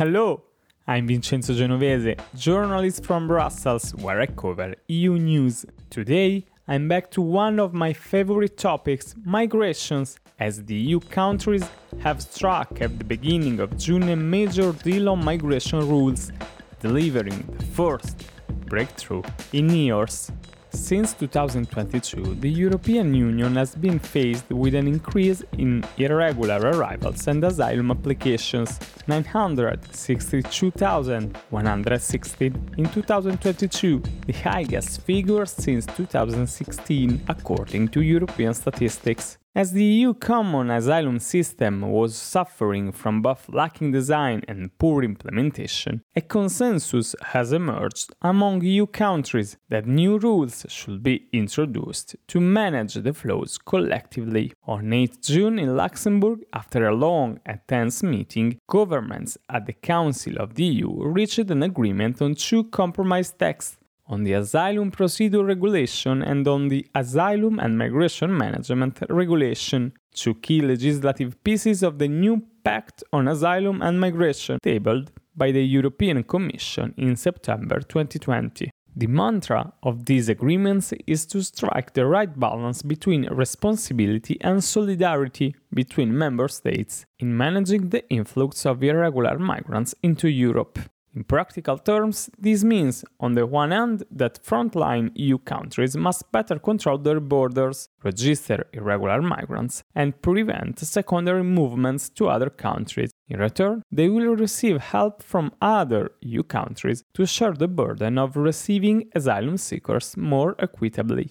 Hello, I'm Vincenzo Genovese, journalist from Brussels, where I cover EU news. Today, I'm back to one of my favorite topics migrations, as the EU countries have struck at the beginning of June a major deal on migration rules, delivering the first breakthrough in years. Since 2022, the European Union has been faced with an increase in irregular arrivals and asylum applications 962,116 in 2022, the highest figure since 2016, according to European statistics. As the EU common asylum system was suffering from both lacking design and poor implementation, a consensus has emerged among EU countries that new rules should be introduced to manage the flows collectively. On 8 June in Luxembourg, after a long and tense meeting, governments at the Council of the EU reached an agreement on two compromise texts on the Asylum Procedure Regulation and on the Asylum and Migration Management Regulation, two key legislative pieces of the new Pact on Asylum and Migration, tabled by the European Commission in September 2020. The mantra of these agreements is to strike the right balance between responsibility and solidarity between member states in managing the influx of irregular migrants into Europe. In practical terms, this means, on the one hand, that frontline EU countries must better control their borders, register irregular migrants, and prevent secondary movements to other countries. In return, they will receive help from other EU countries to share the burden of receiving asylum seekers more equitably.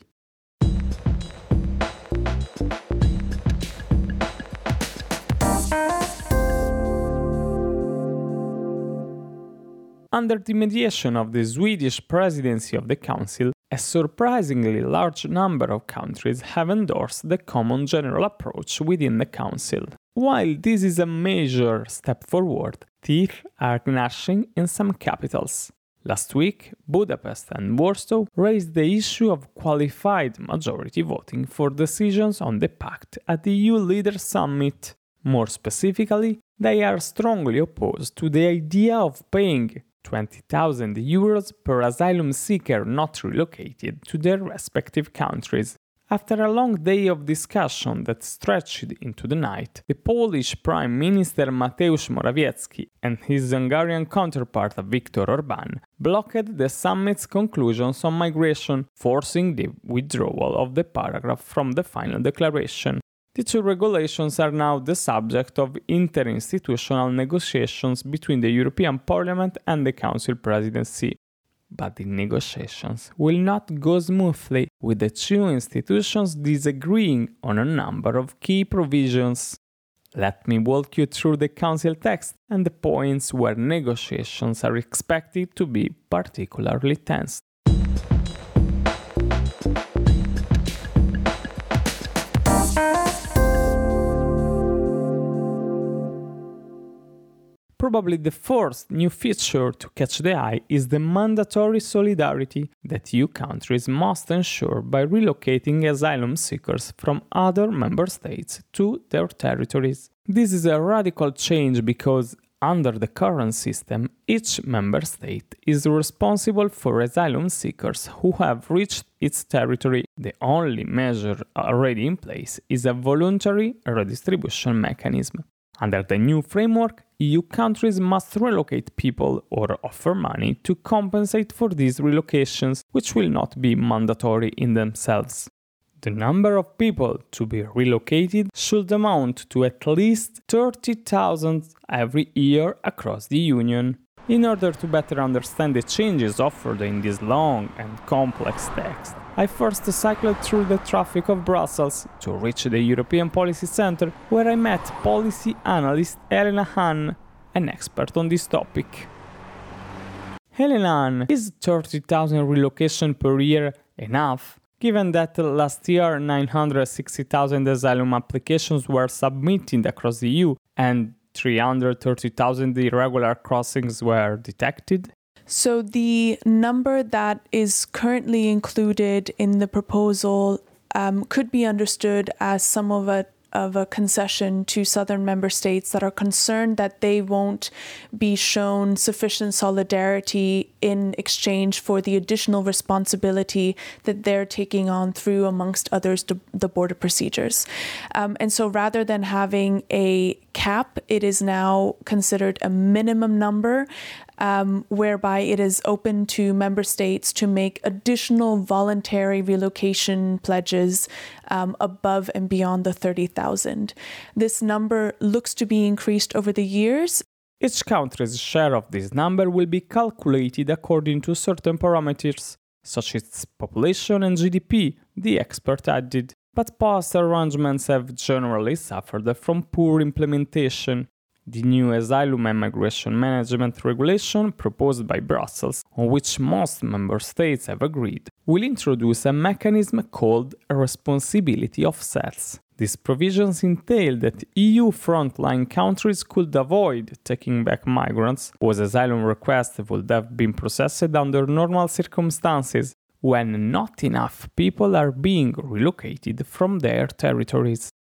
Under the mediation of the Swedish presidency of the Council, a surprisingly large number of countries have endorsed the common general approach within the Council. While this is a major step forward, teeth are gnashing in some capitals. Last week, Budapest and Warsaw raised the issue of qualified majority voting for decisions on the pact at the EU Leaders Summit. More specifically, they are strongly opposed to the idea of paying 20,000 euros per asylum seeker not relocated to their respective countries. After a long day of discussion that stretched into the night, the Polish Prime Minister Mateusz Morawiecki and his Hungarian counterpart Viktor Orban blocked the summit's conclusions on migration, forcing the withdrawal of the paragraph from the final declaration. The two regulations are now the subject of interinstitutional negotiations between the European Parliament and the Council presidency. But the negotiations will not go smoothly, with the two institutions disagreeing on a number of key provisions. Let me walk you through the Council text and the points where negotiations are expected to be particularly tense. Probably the first new feature to catch the eye is the mandatory solidarity that EU countries must ensure by relocating asylum seekers from other member states to their territories. This is a radical change because under the current system, each member state is responsible for asylum seekers who have reached its territory. The only measure already in place is a voluntary redistribution mechanism. Under the new framework, EU countries must relocate people or offer money to compensate for these relocations, which will not be mandatory in themselves. The number of people to be relocated should amount to at least 30,000 every year across the Union. In order to better understand the changes offered in this long and complex text, I first cycled through the traffic of Brussels to reach the European Policy Center, where I met policy analyst Helena Hahn, an expert on this topic. Helena is 30,000 relocation per year enough? Given that last year 960,000 asylum applications were submitted across the EU and 330,000 irregular crossings were detected. So the number that is currently included in the proposal um, could be understood as some of a of a concession to southern member states that are concerned that they won't be shown sufficient solidarity in exchange for the additional responsibility that they're taking on through, amongst others, the, the border procedures. Um, and so rather than having a cap, it is now considered a minimum number um, whereby it is open to member states to make additional voluntary relocation pledges um, above and beyond the 30,000. This number looks to be increased over the years. Each country's share of this number will be calculated according to certain parameters, such as population and GDP, the expert added. But past arrangements have generally suffered from poor implementation, the new Asylum and Migration Management Regulation proposed by Brussels, on which most member states have agreed, will introduce a mechanism called responsibility offsets. These provisions entail that EU frontline countries could avoid taking back migrants whose asylum requests would have been processed under normal circumstances when not enough people are being relocated from their territories.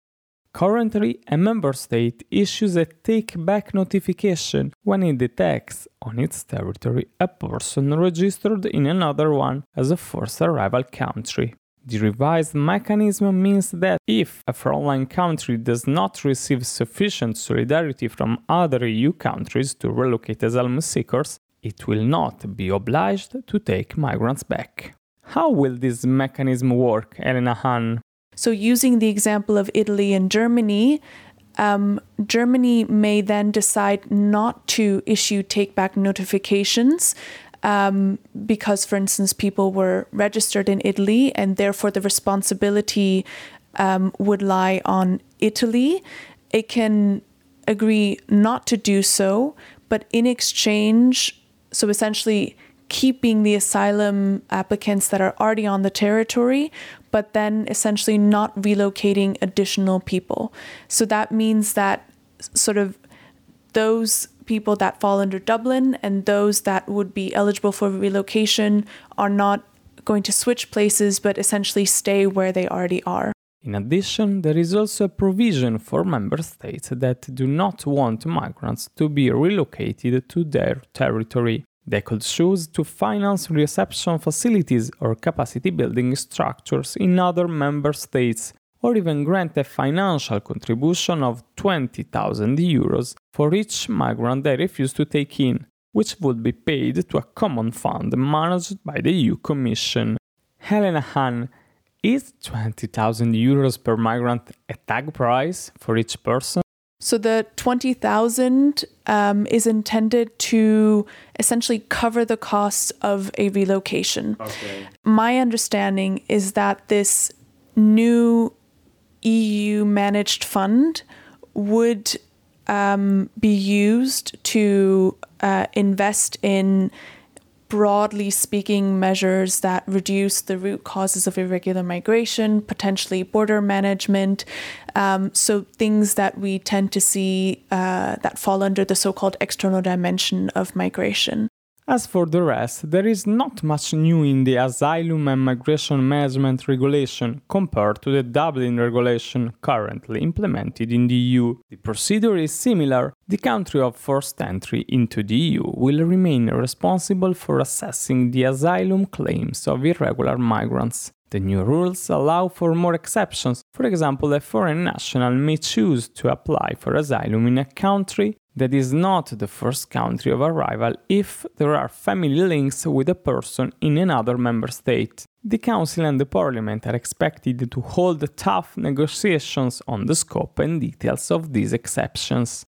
Currently, a member state issues a take back notification when it detects on its territory a person registered in another one as a first arrival country. The revised mechanism means that if a frontline country does not receive sufficient solidarity from other EU countries to relocate asylum seekers, it will not be obliged to take migrants back. How will this mechanism work, Helena Hahn? So, using the example of Italy and Germany, um, Germany may then decide not to issue take back notifications um, because, for instance, people were registered in Italy and therefore the responsibility um, would lie on Italy. It can agree not to do so, but in exchange, so essentially keeping the asylum applicants that are already on the territory, but then essentially not relocating additional people. So that means that sort of those people that fall under Dublin and those that would be eligible for relocation are not going to switch places but essentially stay where they already are. In addition, there is also a provision for member states that do not want migrants to be relocated to their territory. They could choose to finance reception facilities or capacity building structures in other member states, or even grant a financial contribution of 20,000 euros for each migrant they refuse to take in, which would be paid to a common fund managed by the EU Commission. Helena Hahn, is 20,000 euros per migrant a tag price for each person? So the 20,000 um, is intended to essentially cover the costs of a relocation. Okay. My understanding is that this new EU managed fund would um, be used to uh, invest in broadly speaking, measures that reduce the root causes of irregular migration, potentially border management. Um, so, things that we tend to see uh, that fall under the so called external dimension of migration. As for the rest, there is not much new in the Asylum and Migration Management Regulation compared to the Dublin Regulation currently implemented in the EU. The procedure is similar. The country of first entry into the EU will remain responsible for assessing the asylum claims of irregular migrants. The new rules allow for more exceptions. For example, a foreign national may choose to apply for asylum in a country that is not the first country of arrival if there are family links with a person in another member state. The Council and the Parliament are expected to hold tough negotiations on the scope and details of these exceptions.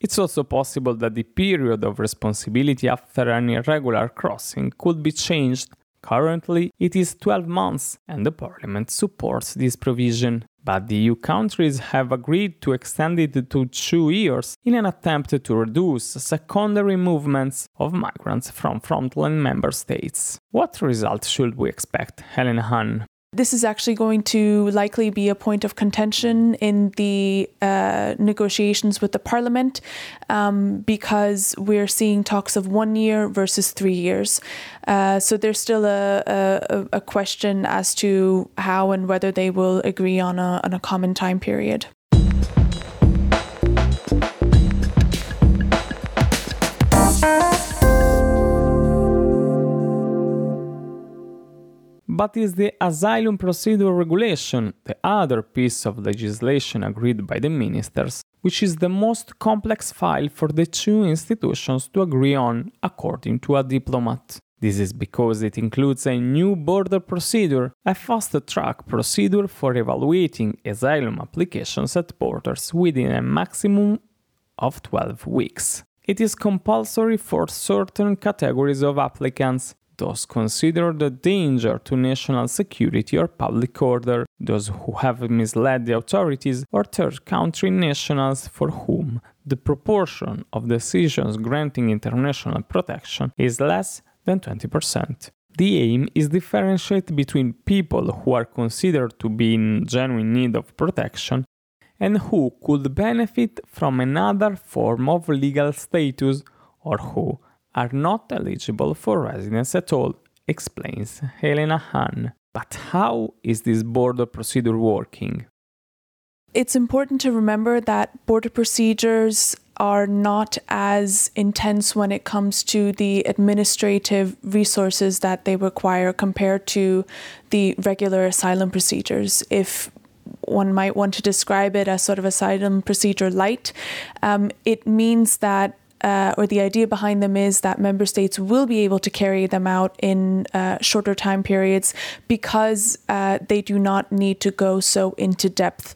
It's also possible that the period of responsibility after an irregular crossing could be changed. Currently, it is 12 months, and the Parliament supports this provision but the EU countries have agreed to extend it to two years in an attempt to reduce secondary movements of migrants from frontline member states. What result should we expect, Helena Hahn? This is actually going to likely be a point of contention in the uh, negotiations with the parliament um, because we're seeing talks of one year versus three years. Uh, so there's still a, a, a, question as to how and whether they will agree on a, on a common time period. But is the Asylum Procedure Regulation, the other piece of legislation agreed by the ministers, which is the most complex file for the two institutions to agree on, according to a diplomat. This is because it includes a new border procedure, a fast track procedure for evaluating asylum applications at borders within a maximum of 12 weeks. It is compulsory for certain categories of applicants, those considered a danger to national security or public order, those who have misled the authorities, or third country nationals for whom the proportion of decisions granting international protection is less than 20%. The aim is differentiate between people who are considered to be in genuine need of protection and who could benefit from another form of legal status or who are not eligible for residence at all, explains Helena Hahn. But how is this border procedure working? It's important to remember that border procedures are not as intense when it comes to the administrative resources that they require compared to the regular asylum procedures. If one might want to describe it as sort of asylum procedure light, um, it means that uh, or the idea behind them is that member states will be able to carry them out in uh, shorter time periods because uh, they do not need to go so into depth.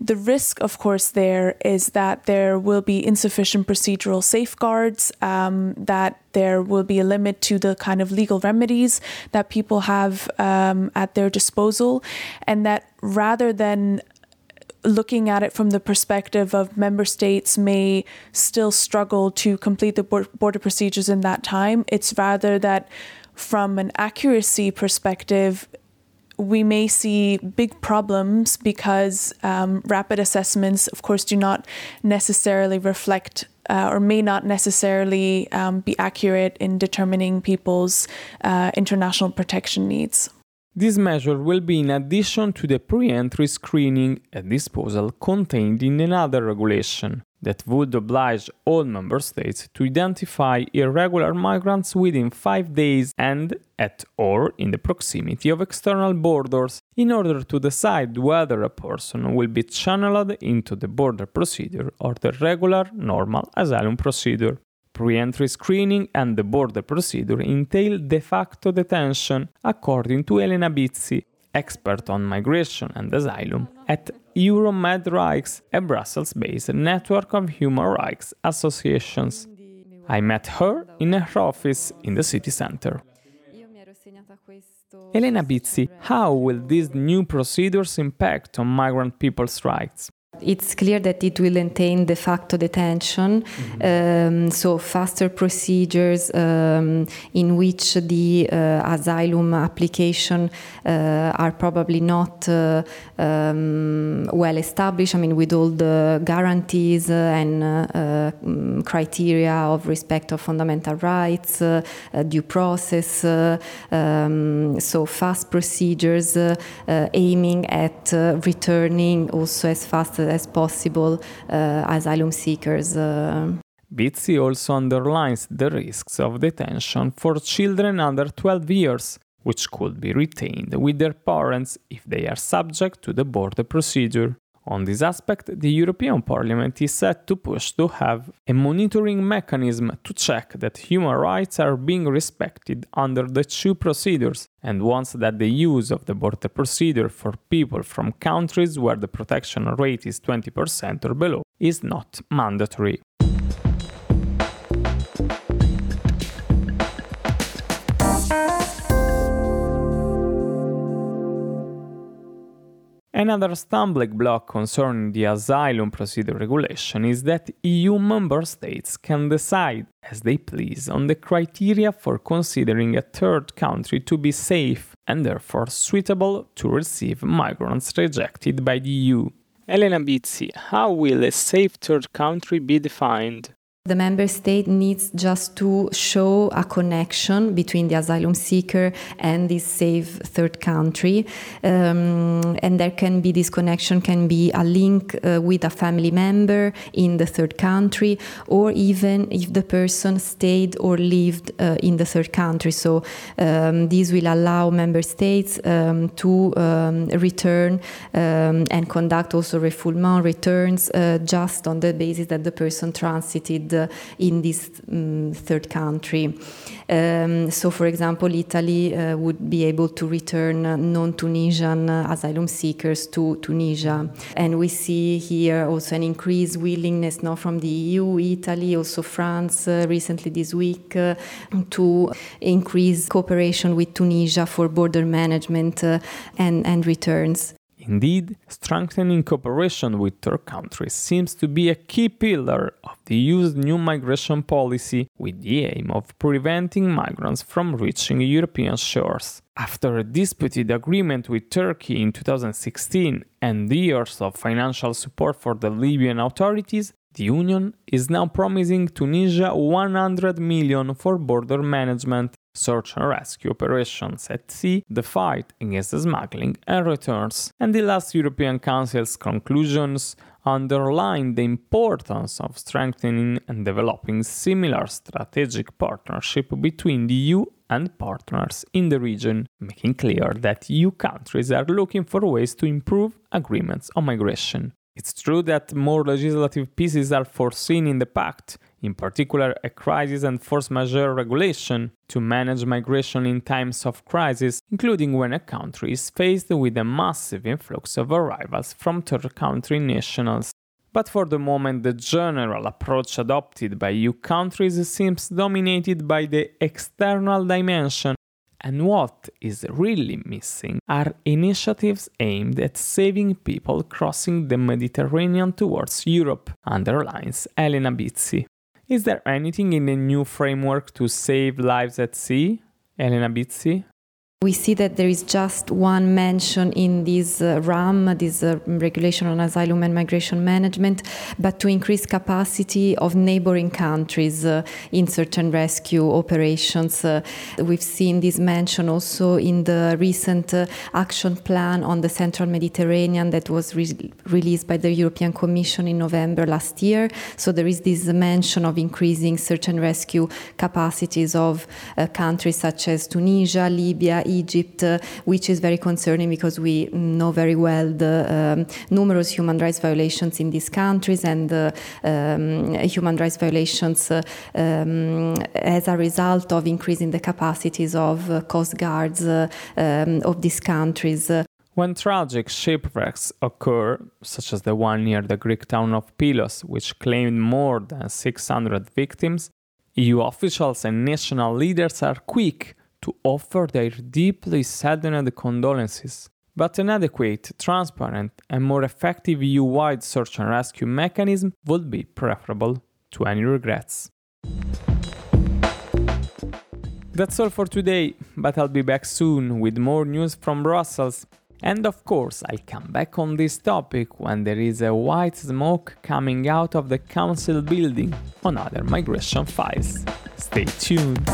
The risk, of course, there is that there will be insufficient procedural safeguards, um, that there will be a limit to the kind of legal remedies that people have um, at their disposal, and that rather than looking at it from the perspective of member states may still struggle to complete the border procedures in that time. It's rather that from an accuracy perspective, we may see big problems because um, rapid assessments, of course, do not necessarily reflect uh, or may not necessarily um, be accurate in determining people's uh, international protection needs. This measure will be in addition to the pre-entry screening and disposal contained in another regulation that would oblige all member states to identify irregular migrants within 5 days and at or in the proximity of external borders in order to decide whether a person will be channeled into the border procedure or the regular normal asylum procedure pre-entry screening and the border procedure entail de facto detention, according to Elena Bizzi, expert on migration and asylum at Euromed Rights, a Brussels-based network of human rights associations. I met her in her office in the city center. Elena Bizzi, how will these new procedures impact on migrant people's rights? It's clear that it will entail de facto detention, mm-hmm. um, so faster procedures um, in which the uh, asylum application uh, are probably not uh, um, well established. I mean, with all the guarantees and uh, uh, mm, criteria of respect of fundamental rights, uh, due process, um, so fast procedures aiming at returning also as fast as possible uh, asylum seekers. Uh. Bizzi also underlines the risks of detention for children under 12 years, which could be retained with their parents if they are subject to the border procedure. On this aspect, the European Parliament is set to push to have a monitoring mechanism to check that human rights are being respected under the two procedures and wants that the use of the border procedure for people from countries where the protection rate is 20% or below is not mandatory. Another stumbling block concerning the asylum procedure regulation is that EU member states can decide as they please on the criteria for considering a third country to be safe and therefore suitable to receive migrants rejected by the EU. Elena Bizzi, how will a safe third country be defined? The member state needs just to show a connection between the asylum seeker and this safe third country. Um, and there can be this connection can be a link uh, with a family member in the third country, or even if the person stayed or lived uh, in the third country. So um, this will allow member states um, to um, return um, and conduct also refoulement returns uh, just on the basis that the person transited uh, in this um, third country. Um, so, for example, Italy uh, would be able to return non Tunisian asylum seekers to Tunisia. And we see here also an increased willingness now from the EU, Italy, also France uh, recently this week uh, to increase cooperation with Tunisia for border management uh, and, and returns. Indeed, strengthening cooperation with third countries seems to be a key pillar of the EU's new migration policy with the aim of preventing migrants from reaching European shores. After a disputed agreement with Turkey in 2016 and years of financial support for the Libyan authorities, the Union is now promising Tunisia 100 million for border management search and rescue operations at sea, the fight against the smuggling and returns. And the last European Council's conclusions underline the importance of strengthening and developing similar strategic partnership between the EU and partners in the region, making clear that EU countries are looking for ways to improve agreements on migration. It's true that more legislative pieces are foreseen in the pact, in particular a crisis and force majeure regulation to manage migration in times of crisis, including when a country is faced with a massive influx of arrivals from third country nationals. But for the moment, the general approach adopted by EU countries seems dominated by the external dimension and what is really missing are initiatives aimed at saving people crossing the Mediterranean towards Europe, underlines Elena Bizzi. Is there anything in the new framework to save lives at sea? Elena Bizzi? We see that there is just one mention in this uh, RAM, this uh, regulation on asylum and migration management, but to increase capacity of neighboring countries uh, in search and rescue operations. Uh, we've seen this mention also in the recent uh, action plan on the central Mediterranean that was re- released by the European Commission in November last year. So there is this mention of increasing search and rescue capacities of uh, countries such as Tunisia, Libya, Egypt, uh, which is very concerning because we know very well the um, numerous human rights violations in these countries and uh, um, human rights violations uh, um, as a result of increasing the capacities of coast guards um, of these countries. When tragic shipwrecks occur, such as the one near the Greek town of Pylos, which claimed more than 600 victims, EU officials and national leaders are quick to offer their deeply saddened condolences. But an adequate, transparent, and more effective EU wide search and rescue mechanism would be preferable to any regrets. That's all for today, but I'll be back soon with more news from Brussels. And of course, I'll come back on this topic when there is a white smoke coming out of the council building on other migration files. Stay tuned.